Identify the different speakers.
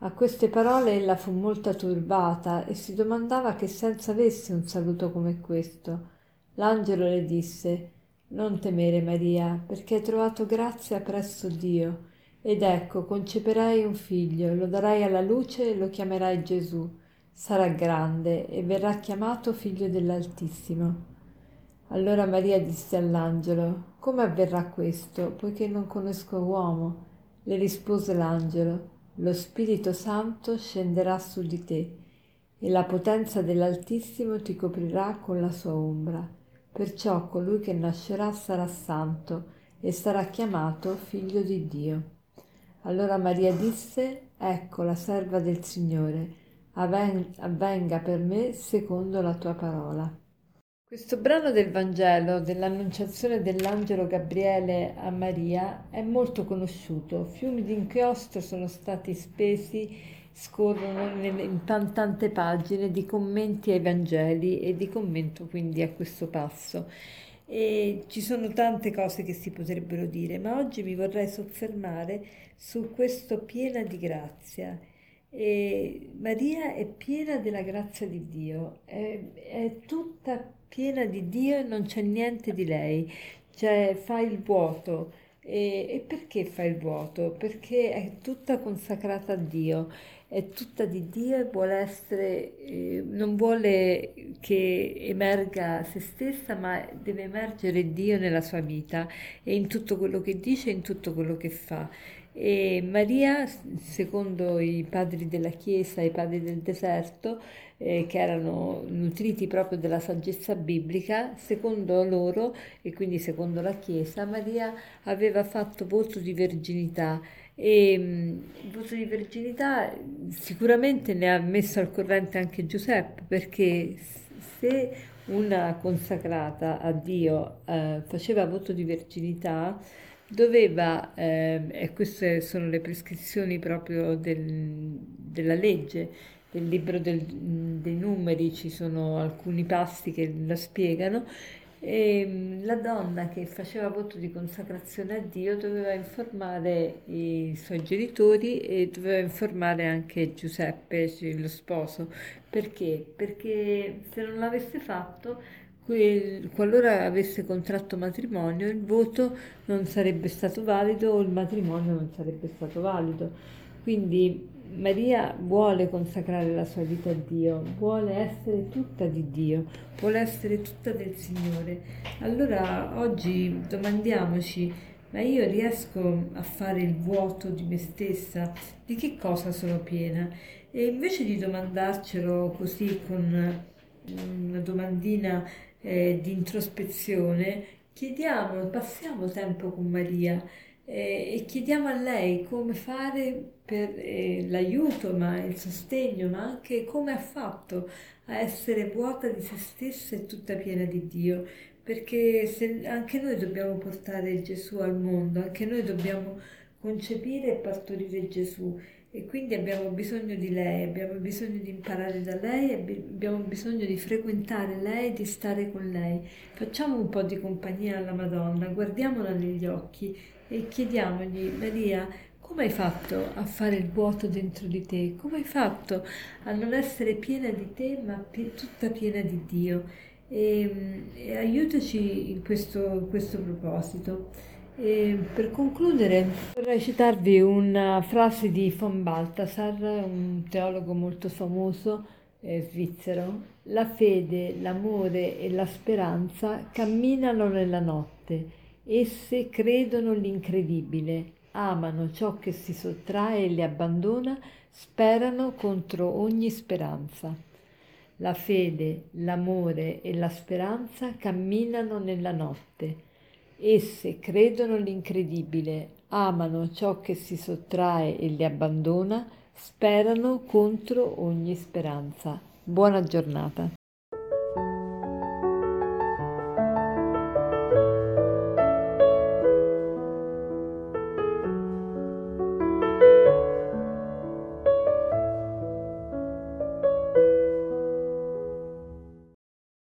Speaker 1: A queste parole ella fu molto turbata e si domandava che senso avesse un saluto come questo. L'angelo le disse Non temere Maria, perché hai trovato grazia presso Dio. Ed ecco, conceperai un figlio, lo darai alla luce e lo chiamerai Gesù. Sarà grande e verrà chiamato figlio dell'Altissimo. Allora Maria disse all'angelo Come avverrà questo, poiché non conosco uomo? Le rispose l'angelo lo Spirito Santo scenderà su di te e la potenza dell'Altissimo ti coprirà con la sua ombra. Perciò colui che nascerà sarà santo e sarà chiamato figlio di Dio. Allora Maria disse, Ecco la serva del Signore, avvenga per me secondo la tua parola. Questo brano del Vangelo, dell'annunciazione dell'angelo Gabriele a Maria, è molto conosciuto. Fiumi di inchiostro sono stati spesi, scorrono in tante pagine di commenti ai Vangeli e di commento quindi a questo passo. E ci sono tante cose che si potrebbero dire, ma oggi mi vorrei soffermare su questo piena di grazia. E Maria è piena della grazia di Dio, è, è tutta piena di Dio e non c'è niente di lei, cioè fa il vuoto. E, e, perché fa il vuoto? Perché è tutta consacrata a Dio, è tutta di Dio e vuole essere, eh, non vuole che emerga se stessa, ma deve emergere Dio nella sua vita e in tutto quello che dice e in tutto quello che fa. E Maria, secondo i padri della Chiesa, i padri del deserto, eh, che erano nutriti proprio della saggezza biblica, secondo loro e quindi secondo la Chiesa, Maria aveva fatto voto di verginità e il voto di verginità sicuramente ne ha messo al corrente anche Giuseppe perché se una consacrata a Dio eh, faceva voto di verginità, doveva, eh, e queste sono le prescrizioni proprio del, della legge, del libro del, dei numeri, ci sono alcuni passi che la spiegano, e mm, la donna che faceva voto di consacrazione a Dio doveva informare i suoi genitori e doveva informare anche Giuseppe, lo sposo. Perché? Perché se non l'avesse fatto qualora avesse contratto matrimonio, il voto non sarebbe stato valido o il matrimonio non sarebbe stato valido. Quindi Maria vuole consacrare la sua vita a Dio, vuole essere tutta di Dio, vuole essere tutta del Signore. Allora oggi domandiamoci, ma io riesco a fare il vuoto di me stessa? Di che cosa sono piena? E invece di domandarcelo così con una domandina eh, di introspezione, chiediamo, passiamo tempo con Maria eh, e chiediamo a lei come fare per eh, l'aiuto, ma il sostegno, ma anche come ha fatto a essere vuota di se stessa e tutta piena di Dio, perché se, anche noi dobbiamo portare Gesù al mondo, anche noi dobbiamo concepire e partorire Gesù e quindi abbiamo bisogno di lei, abbiamo bisogno di imparare da lei, abbiamo bisogno di frequentare lei, di stare con lei. Facciamo un po' di compagnia alla Madonna, guardiamola negli occhi e chiediamogli, Maria, come hai fatto a fare il vuoto dentro di te? Come hai fatto a non essere piena di te, ma pi- tutta piena di Dio? E, e aiutaci in questo, questo proposito. E per concludere vorrei citarvi una frase di von Balthasar, un teologo molto famoso eh, svizzero. La fede, l'amore e la speranza camminano nella notte, esse credono l'incredibile, amano ciò che si sottrae e li abbandona, sperano contro ogni speranza. La fede, l'amore e la speranza camminano nella notte Esse credono l'incredibile, amano ciò che si sottrae e li abbandona, sperano contro ogni speranza. Buona giornata.